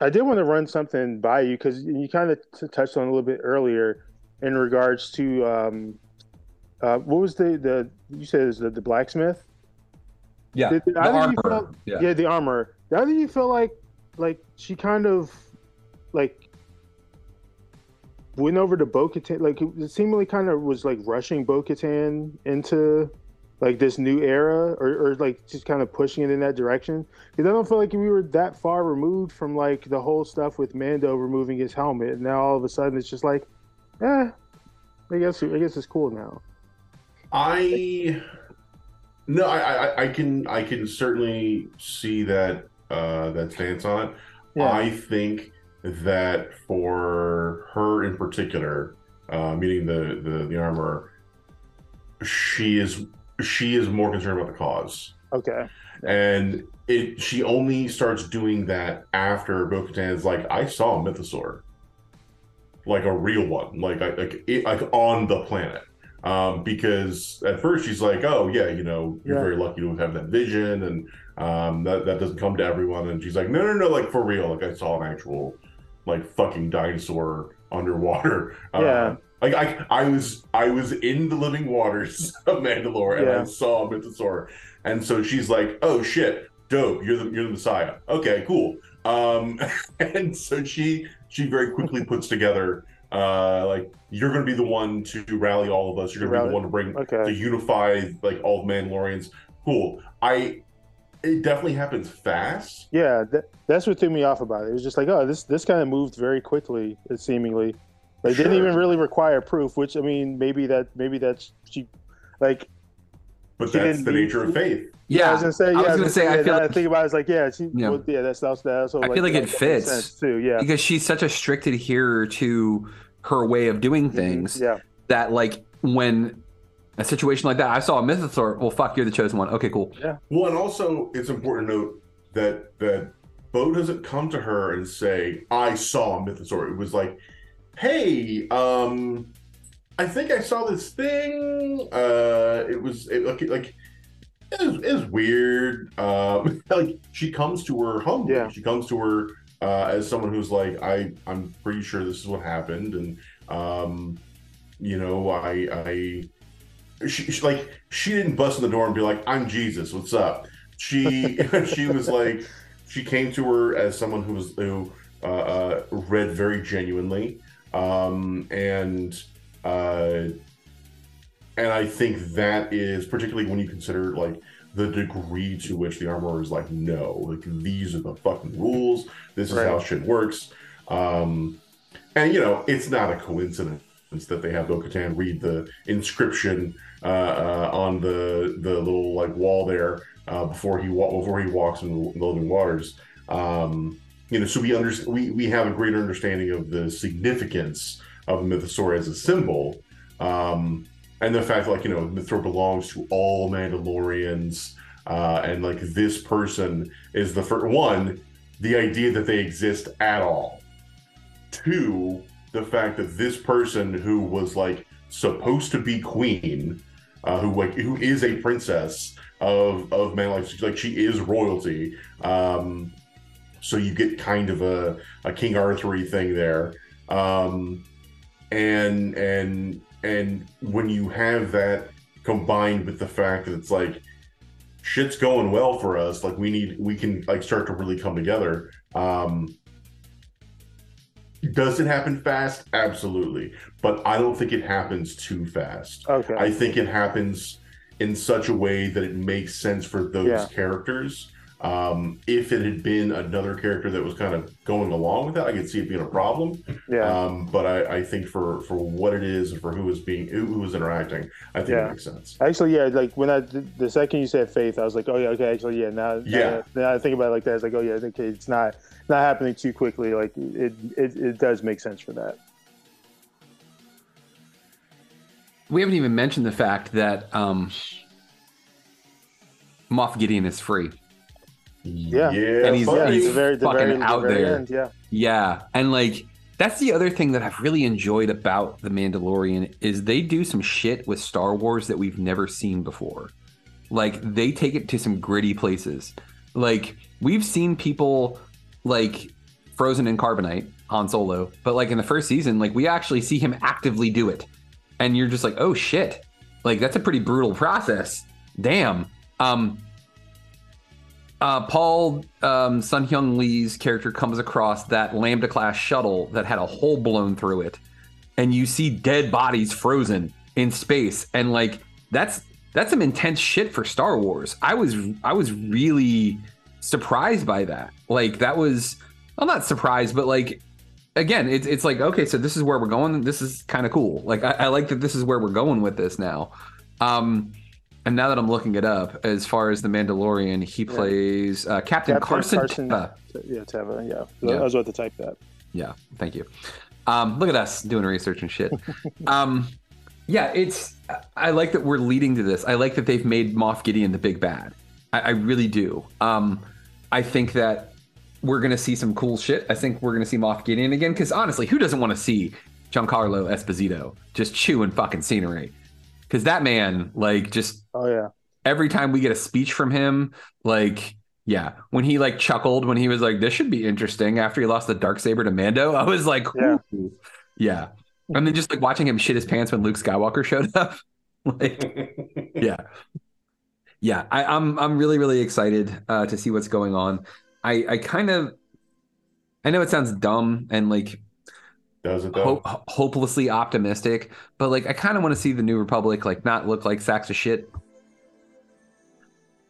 Speaker 3: i did want to run something by you because you kind of t- touched on a little bit earlier in regards to um uh what was the the you said is the, the blacksmith
Speaker 2: yeah
Speaker 3: did, did
Speaker 2: the armor.
Speaker 3: feel-
Speaker 2: yeah.
Speaker 3: yeah the armor do you feel like like she kind of like went over to Bo-Katan, like it seemingly kind of was like rushing Bo-Katan into like this new era, or, or like just kind of pushing it in that direction. Because I don't feel like we were that far removed from like the whole stuff with Mando removing his helmet, and now all of a sudden it's just like, eh, I guess I guess it's cool now.
Speaker 4: I no, I, I I can I can certainly see that uh that stance on it.
Speaker 3: Yeah.
Speaker 4: I think that for her in particular, uh, meaning the the the armor, she is she is more concerned about the cause,
Speaker 3: Okay.
Speaker 4: and it she only starts doing that after Bo-Katan is like, I saw a mythosaur, like a real one, like like it, like on the planet. Um, because at first she's like, oh yeah, you know, you're
Speaker 3: Yeah.
Speaker 4: very lucky to have that vision, and um, that that doesn't come to everyone. And she's like, no, no, no, like for real, like I saw an actual, like fucking dinosaur underwater.
Speaker 3: Yeah.
Speaker 4: Um, like I, I was, I was in the living waters of Mandalore, and
Speaker 3: Yeah.
Speaker 4: I saw a mythosaur, and so she's like, oh shit, dope, you're the you're the Messiah. Okay, cool. Um, and so she she very quickly puts together uh like you're gonna be the one to rally all of us you're gonna be the one to bring
Speaker 3: okay.
Speaker 4: to unify like all the mandalorians cool i it definitely happens fast
Speaker 3: Yeah, that, that's what threw me off about it. It was just like, oh, this this kind of moved very quickly. It seemingly, like didn't even really require proof. Which I mean, maybe that maybe that's she, like.
Speaker 4: but
Speaker 3: she
Speaker 4: that's the
Speaker 3: need-
Speaker 4: nature of faith
Speaker 2: Yeah,
Speaker 3: I was gonna say. Yeah,
Speaker 2: I was gonna say. I feel
Speaker 3: now
Speaker 2: like
Speaker 3: I think about it, it's like, yeah, she,
Speaker 2: Yeah.
Speaker 3: well, yeah, that's that's that's.
Speaker 2: I feel like it
Speaker 3: that makes
Speaker 2: fits.
Speaker 3: too. Yeah,
Speaker 2: because she's such a strict adherer to her way of doing things
Speaker 3: Mm-hmm. yeah,
Speaker 2: that like when a situation like that, I saw a mythosaur. Well, fuck, you're the chosen one. Okay, cool.
Speaker 3: yeah,
Speaker 4: well and also it's important to note that that bo doesn't come to her and say i saw a mythosaur it was like hey um i think i saw this thing uh it was it, like like it was, it was weird um like she comes to her home.
Speaker 3: Yeah.
Speaker 4: she comes to her uh, as someone who's like, I I'm pretty sure this is what happened, and um, you know, I I she, she like she didn't bust in the door and be like, I'm Jesus, what's up? She she was like, she came to her as someone who was who uh, uh, read very genuinely, um, and uh, and I think that is particularly when you consider like the degree to which the armorer is like, no, like these are the fucking rules. This is
Speaker 3: Right.
Speaker 4: how shit works. Um, and you know, it's not a coincidence that they have Bo-Katan read the inscription on the the little like wall there uh, before he wa- before he walks in the living waters. Um, you know, so we understand we we have a greater understanding of the significance of the Mythosaur as a symbol. Um, and the fact like you know Mythor belongs to all Mandalorians, uh, and like this person is the first one, the idea that they exist at all. Two, the fact that this person who was like supposed to be queen, uh, who like who is a princess of of Mandalorian, like she is royalty. Um, so you get kind of a, a King Arthur thing there. Um, and and and when you have that combined with the fact that it's like shit's going well for us like we need we can like start to really come together um does it happen fast absolutely but i don't think it happens too fast
Speaker 3: Okay.
Speaker 4: i think it happens in such a way that it makes sense for those
Speaker 3: Yeah.
Speaker 4: characters um if it had been another character that was kind of going along with that i could see it being a problem
Speaker 3: Yeah.
Speaker 4: um, but I, I think for for what it is and for who is being who who is interacting, I think
Speaker 3: Yeah.
Speaker 4: it makes sense.
Speaker 3: Actually, yeah, like when I the second you said faith, I was like, oh yeah, okay, actually, yeah. Now,
Speaker 4: Yeah.
Speaker 3: now, now I think about it like that. It's like, oh yeah, okay, it's not not happening too quickly. Like it, it, it does make sense for that.
Speaker 2: We haven't even mentioned the fact that um, Moff Gideon is free.
Speaker 3: Yeah,
Speaker 2: and he's,
Speaker 3: yeah,
Speaker 2: he's
Speaker 3: the very,
Speaker 2: fucking
Speaker 3: very,
Speaker 2: out
Speaker 3: very
Speaker 2: there.
Speaker 3: end, yeah.
Speaker 2: Yeah, and like that's the other thing that I've really enjoyed about the Mandalorian is they do some shit with Star Wars that we've never seen before. Like they take it to some gritty places. Like we've seen people like frozen in carbonite Han Solo, but like in the first season, like we actually see him actively do it. And you're just like, "Oh shit." Like that's a pretty brutal process. Damn. Um uh, Paul um, Sun Hyung Lee's character comes across that Lambda class shuttle that had a hole blown through it, and you see dead bodies frozen in space, and like that's that's some intense shit for Star Wars. I was I was really surprised by that. Like that was I'm not surprised, but like again, it's it's like okay, so this is where we're going. This is kind of cool. Like I, I like that this is where we're going with this now. Um, and now that I'm looking it up, as far as the Mandalorian, he plays uh, Captain,
Speaker 3: Captain
Speaker 2: Carson.
Speaker 3: Carson-
Speaker 2: Teva.
Speaker 3: Yeah, Teva. Yeah.
Speaker 2: Yeah.
Speaker 3: I was about to type that.
Speaker 2: Yeah, thank you. Um, look at us doing research and shit. um, yeah, it's. I like that we're leading to this. I like that they've made Moff Gideon the big bad. I, I really do. Um, I think that we're gonna see some cool shit. I think we're gonna see Moff Gideon again because honestly, who doesn't want to see Giancarlo Esposito just chewing fucking scenery? Because that man, like, just
Speaker 3: Oh yeah.
Speaker 2: every time we get a speech from him, like, yeah, when he like chuckled when he was like, "This should be interesting." After he lost the dark saber to Mando, I was like,
Speaker 3: Yeah.
Speaker 2: "Ooh." yeah. And then just like watching him shit his pants when Luke Skywalker showed up, like, yeah, yeah. I, I'm I'm really really excited uh, to see what's going on. I I kind of, I know it sounds dumb and like
Speaker 4: Does it though?
Speaker 2: ho- hopelessly optimistic, but like I kind of want to see the New Republic like not look like sacks of shit.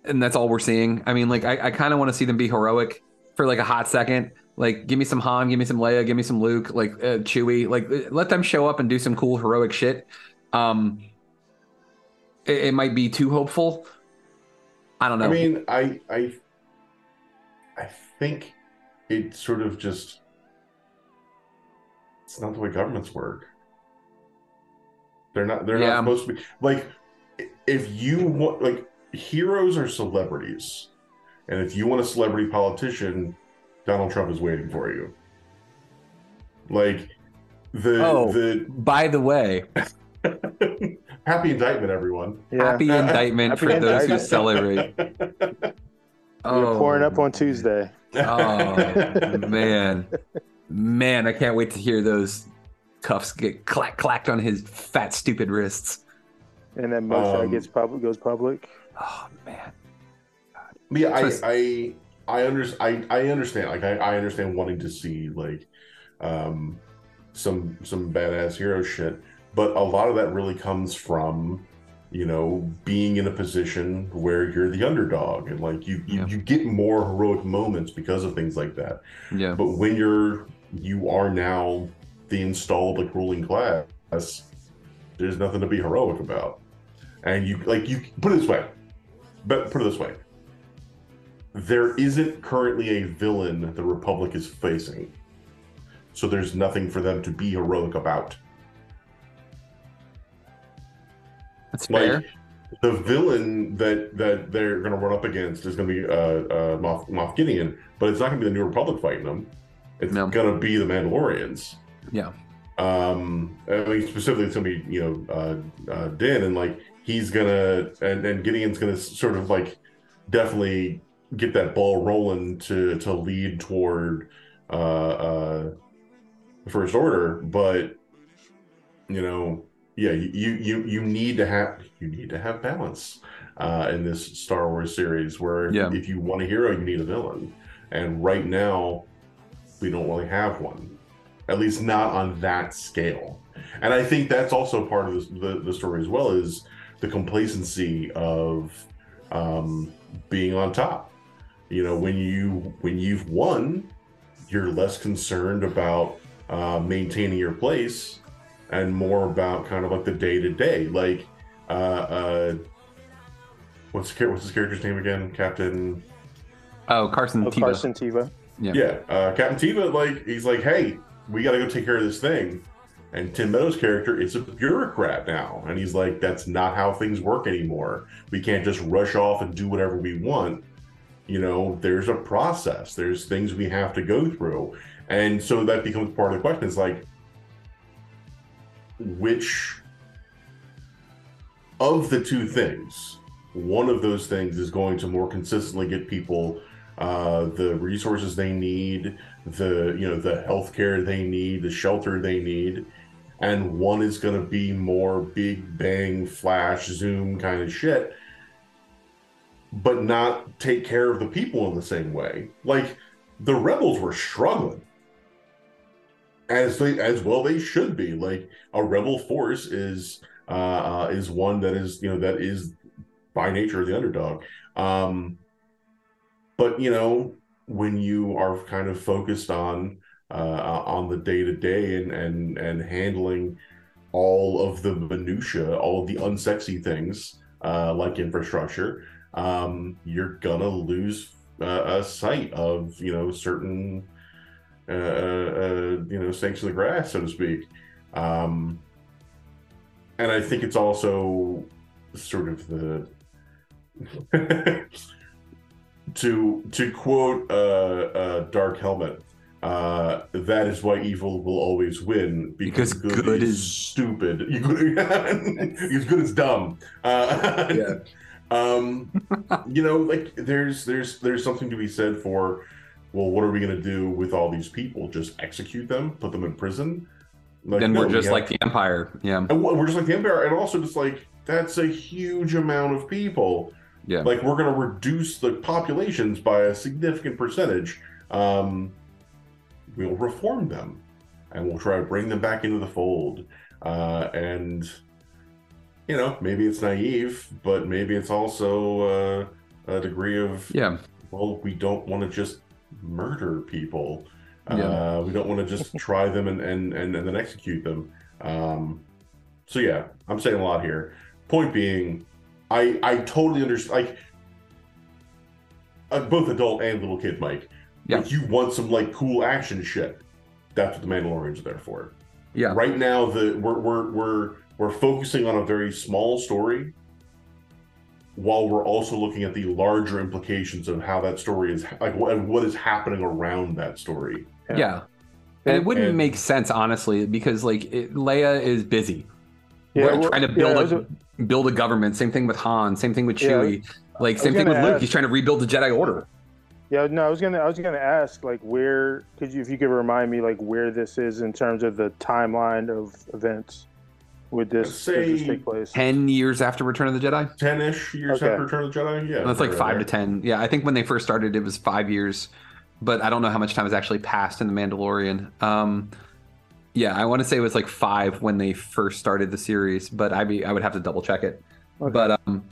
Speaker 2: And that's all we're seeing. I mean, like I, I kind of want to see them be heroic for like a hot second. Like, give me some Han, give me some Leia, give me some Luke, like uh, Chewie. Like, uh, let them show up and do some cool heroic shit. Um, it, it might be too hopeful. I don't know.
Speaker 4: I mean, I I I think it sort of just it's not the way governments work. They're not they're
Speaker 2: Yeah.
Speaker 4: not supposed to be like if you want like heroes are celebrities. And if you want a celebrity politician, Donald Trump is waiting for you. Like the
Speaker 2: oh,
Speaker 4: the
Speaker 2: by the way,
Speaker 4: happy indictment, everyone.
Speaker 3: Yeah.
Speaker 2: happy indictment
Speaker 3: Happy
Speaker 2: for those who
Speaker 3: indictment.
Speaker 2: celebrate.
Speaker 3: You're oh, pouring up on Tuesday.
Speaker 2: Oh man, man, I can't wait to hear those cuffs get clack clacked on his fat stupid wrists.
Speaker 3: And then mugshot
Speaker 4: Um,
Speaker 3: gets public, goes public.
Speaker 2: Oh man,
Speaker 4: Yeah, I, I, I, under, I, I understand. Like, I, I understand wanting to see like, um, some some badass hero shit, but a lot of that really comes from, you know, being in a position where you're the underdog, and like you, you,
Speaker 2: Yeah.
Speaker 4: you get more heroic moments because of things like that.
Speaker 2: yeah,
Speaker 4: But when you're, you are now the installed like ruling class, there's nothing to be heroic about. And you like you put it this way, but put it this way. There isn't currently a villain the Republic is facing. So there's nothing for them to be heroic about.
Speaker 2: that's fair.
Speaker 4: Like the villain that that they're going to run up against is going to be uh, uh, Moff, Moff Gideon, but it's not going to be the New Republic fighting them. It's
Speaker 2: No.
Speaker 4: going to be the Mandalorians.
Speaker 2: yeah,
Speaker 4: Um, I mean, specifically, it's to be you know uh, uh, Din, and like he's gonna and and Gideon's going to sort of like definitely get that ball rolling to to lead toward uh, uh, the First Order, but you know yeah you you you need to have you need to have balance uh in this star wars series where
Speaker 2: Yeah.
Speaker 4: if you want a hero you need a villain and right now we don't really have one at least not on that scale and i think that's also part of this, the, the story as well is the complacency of um being on top you know when you when you've won you're less concerned about uh, maintaining your place and more about kind of like the day to day. Like, uh, uh, what's the what's his character's name again? Captain.
Speaker 2: Oh, Carson
Speaker 3: Oh,
Speaker 2: Teva.
Speaker 3: Carson Teva.
Speaker 2: Yeah.
Speaker 4: Yeah, uh, Captain Teva. Like, he's like, hey, we got to go take care of this thing. And Tim Meadows' character is a bureaucrat now, and he's like, that's not how things work anymore. We can't just rush off and do whatever we want. You know, there's a process. There's things we have to go through, and so that becomes part of the question. Is like, which of the two things, one of those things is going to more consistently get people uh, the resources they need, the you know the healthcare they need, the shelter they need, and one is going to be more big bang flash zoom kind of shit, but not take care of the people in the same way. Like the rebels were struggling. As they as well they should be. Like a rebel force is uh, uh is one that is you know that is by nature the underdog. Um but you know when you are kind of focused on uh on the day to day and and and handling all of the minutia all of the unsexy things uh like infrastructure um you're gonna lose uh, a sight of you know certain uh, uh, you know, snakes in the grass, so to speak. Um, and I think it's also sort of the to to quote uh, uh, Dark Helmet. Uh, that is why evil will always win because,
Speaker 2: Because
Speaker 4: good,
Speaker 2: good
Speaker 4: is, stupid. Because good is dumb. Uh,
Speaker 2: Yeah.
Speaker 4: um, you know, like there's there's there's something to be said for well, what are we going to do with all these people? Just execute them, put them in prison? Like,
Speaker 2: then
Speaker 4: no,
Speaker 2: we're
Speaker 4: we
Speaker 2: just
Speaker 4: have-
Speaker 2: like the Empire. Yeah.
Speaker 4: and we're just like the Empire, and also just like that's a huge amount of people.
Speaker 2: Yeah.
Speaker 4: Like we're going to reduce the populations by a significant percentage. Um, we'll reform them, and we'll try to bring them back into the fold. Uh, and you know, maybe it's naive, but maybe it's also uh, a degree of
Speaker 2: Yeah.
Speaker 4: well, we don't want to just murder people.
Speaker 2: Yeah.
Speaker 4: Uh, we don't want to just try them and, and, and, and then execute them. Um, so yeah, I'm saying a lot here. Point being, I I totally understand. Like, uh, both adult and little kid, Mike.
Speaker 2: Yeah.
Speaker 4: If you want some like cool action shit, that's what the Mandalorians are there for.
Speaker 2: Yeah.
Speaker 4: Right now, the we're we're we're we're focusing on a very small story, while we're also looking at the larger implications of how that story is like what, what is happening around that story.
Speaker 2: Yeah. And it wouldn't
Speaker 4: And-
Speaker 2: make sense, honestly, because like it, Leia is busy.
Speaker 3: Yeah,
Speaker 2: We're
Speaker 3: well,
Speaker 2: trying to build
Speaker 3: those
Speaker 2: a
Speaker 3: are-
Speaker 2: build a government. Same thing with Han. Same thing with
Speaker 3: Yeah,
Speaker 2: Chewie. like same thing with
Speaker 3: gonna
Speaker 2: Luke. He's trying to rebuild the Jedi Order.
Speaker 3: Yeah, no, I was gonna I was gonna ask like where could you if you could remind me like where this is in terms of the timeline of events. Would this,
Speaker 4: Say-
Speaker 3: does this take place?
Speaker 2: Ten years after Return of the Jedi.
Speaker 4: Ten-ish years
Speaker 3: Okay.
Speaker 4: after Return of the Jedi. Yeah,
Speaker 2: That's like five
Speaker 4: there.
Speaker 2: to ten. Yeah, I think when they first started, it was five years, but I don't know how much time has actually passed in the Mandalorian. Um, yeah, I want to say it was like five when they first started the series, but I be I would have to double check it. But um,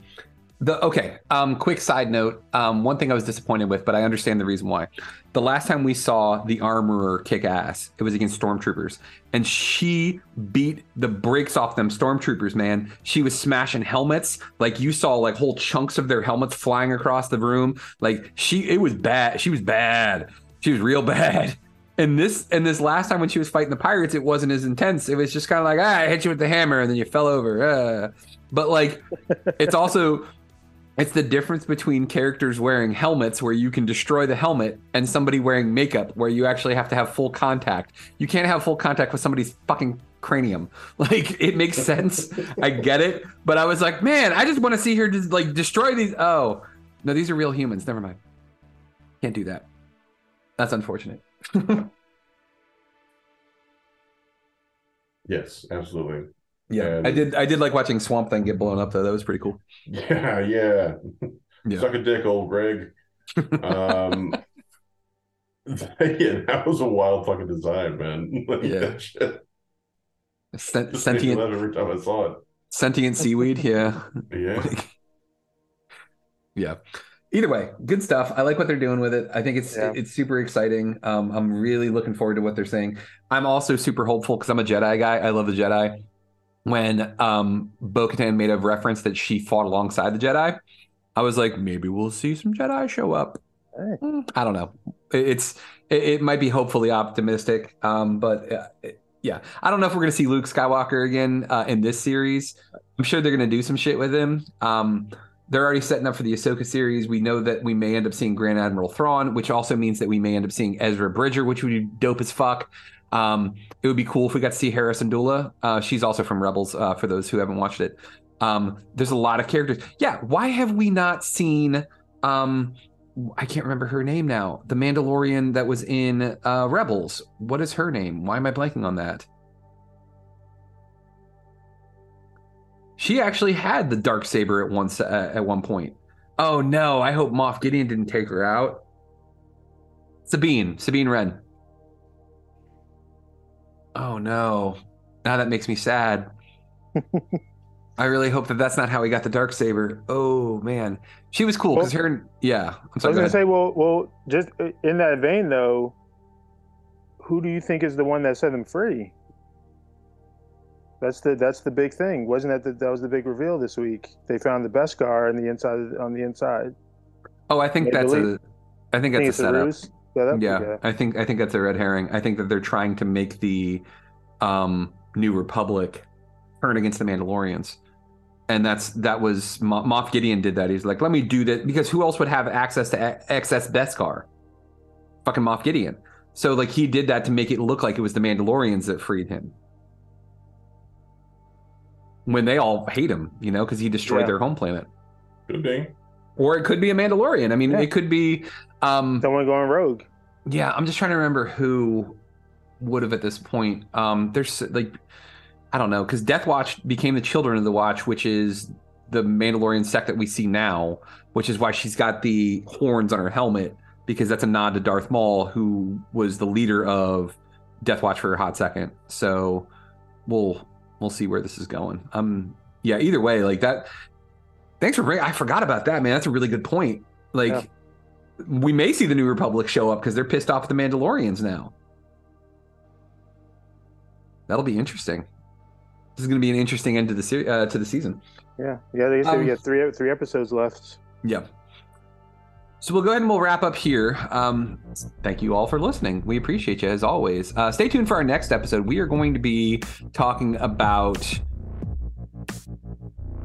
Speaker 2: the okay. Um, quick side note. Um, one thing I was disappointed with, but I understand the reason why. The last time we saw the armorer kick ass, it was against stormtroopers, and she beat the brakes off them stormtroopers. Man, she was smashing helmets. Like you saw, like whole chunks of their helmets flying across the room. Like she, it was bad. She was bad. She was real bad. And this and this last time when she was fighting the pirates, it wasn't as intense. It was just kind of like, ah, I hit you with the hammer, and then you fell over. Uh. But like, it's also it's the difference between characters wearing helmets where you can destroy the helmet and somebody wearing makeup where you actually have to have full contact. You can't have full contact with somebody's fucking cranium. Like it makes sense. I get it. But I was like, man, I just want to see her just like destroy these. Oh, no, these are real humans. Never mind. Can't do that. That's unfortunate.
Speaker 4: Yes, absolutely.
Speaker 2: Yeah.
Speaker 4: And-
Speaker 2: I did I did like watching Swamp Thing get blown up though. That was pretty cool.
Speaker 4: Yeah, yeah.
Speaker 2: Yeah.
Speaker 4: Suck a dick, old Greg. Um, yeah, that was a wild fucking design, man. Like,
Speaker 2: Yeah. Sen-
Speaker 4: just made me
Speaker 2: sentient
Speaker 4: every time I saw it.
Speaker 2: sentient seaweed, yeah.
Speaker 4: Yeah.
Speaker 2: yeah either way good stuff. I like what they're doing with it. I think it's
Speaker 3: Yeah.
Speaker 2: it's super exciting. Um i'm really looking forward to what they're saying. I'm also super hopeful because i'm a jedi guy. I love the jedi. When um bo-katan made a reference that she fought alongside the jedi i was like maybe we'll see some jedi show up.
Speaker 3: Hey.
Speaker 2: Mm, i don't know. It's it, it might be hopefully optimistic um but uh, it- yeah. I don't know if we're gonna see luke skywalker again uh, in this series. I'm sure they're gonna do some shit with him. Um they're already setting up for the Ahsoka series. We know that we may end up seeing Grand Admiral Thrawn, which also means that we may end up seeing Ezra Bridger, which would be dope as fuck. Um, it would be cool if we got to see Hera Syndulla. Uh, she's also from Rebels, uh, for those who haven't watched it. Um, there's a lot of characters. Yeah, why have we not seen? Um, I can't remember her name now. The Mandalorian that was in uh, Rebels. What is her name? Why am I blanking on that? She actually had the dark saber at one uh, at one point. Oh no! I hope Moff Gideon didn't take her out. Sabine, Sabine Wren. Oh no! Now that makes me sad. I really hope that that's not how he got the dark saber. Oh man, she was cool because her. Yeah, I'm
Speaker 3: I was
Speaker 2: go
Speaker 3: gonna
Speaker 2: ahead.
Speaker 3: say, well, well, just uh, in that vein, though, who do you think is the one that set them free? That's the that's the big thing, wasn't that? The, that was the big reveal this week. They found the Beskar on the inside on the inside.
Speaker 2: Oh, I think that's a. I think
Speaker 3: I
Speaker 2: that's
Speaker 3: think
Speaker 2: a
Speaker 3: it's a
Speaker 2: setup.
Speaker 3: Setup?
Speaker 2: Yeah,
Speaker 3: Okay.
Speaker 2: I think I think that's a red herring. I think that they're trying to make the um, New Republic turn against the Mandalorians, and that's that was Mo- Moff Gideon did that. He's like, let me do that because who else would have access to a- excess Beskar? Fucking Moff Gideon. So like he did that to make it look like it was the Mandalorians that freed him. When they all hate him, you know, because he destroyed
Speaker 3: Yeah.
Speaker 2: their home planet.
Speaker 4: Good day.
Speaker 2: Or it could be a Mandalorian. I mean,
Speaker 3: Yeah.
Speaker 2: it could be um
Speaker 3: Someone going rogue.
Speaker 2: yeah, I'm just trying to remember who would have at this point. Um, there's like, I don't know, because Death Watch became the Children of the Watch, which is the Mandalorian sect that we see now, which is why she's got the horns on her helmet because that's a nod to Darth Maul, who was the leader of Death Watch for a hot second. So we'll we'll see where this is going. Um, yeah, either way, like that. Thanks for bringing. I forgot about that, man. That's a really good point. Like
Speaker 3: Yeah.
Speaker 2: we may see the New Republic show up because they're pissed off at the Mandalorians now. That'll be interesting. This is going to be an interesting end to the ser- uh, to the season.
Speaker 3: Yeah, yeah. They said
Speaker 2: Um,
Speaker 3: we got three three episodes left.
Speaker 2: Yeah. So we'll go ahead and we'll wrap up here. Um, thank you all for listening. We appreciate you as always. Uh, stay tuned for our next episode. We are going to be talking about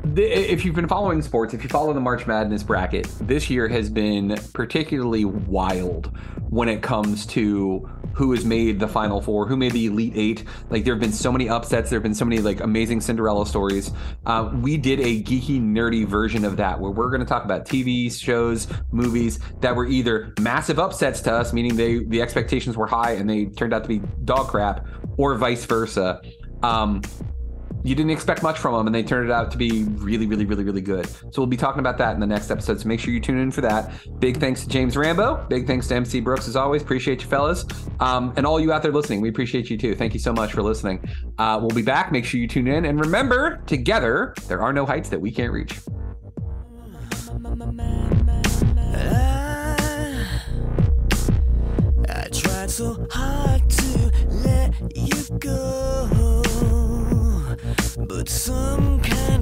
Speaker 2: the, if you've been following sports, if you follow the March Madness bracket, this year has been particularly wild when it comes to who has made the final four, who made the elite eight. Like there have been so many upsets. There have been so many like amazing Cinderella stories. Uh, we did a geeky, nerdy version of that where we're going to talk about TV shows, movies that were either massive upsets to us, meaning they the expectations were high and they turned out to be dog crap, or vice versa. Um, you didn't expect much from them and they turned it out to be really really really really good. So we'll be talking about that in the next episode so make sure you tune in for that. Big thanks to james rambo. Big thanks to mc brooks as always. Appreciate you fellas. Um, and all you out there listening we appreciate you too. Thank you so much for listening. Uh, we'll be back. Make sure you tune in. And remember together there are no heights that we can't reach.
Speaker 5: I tried so hard to let you go, but some kind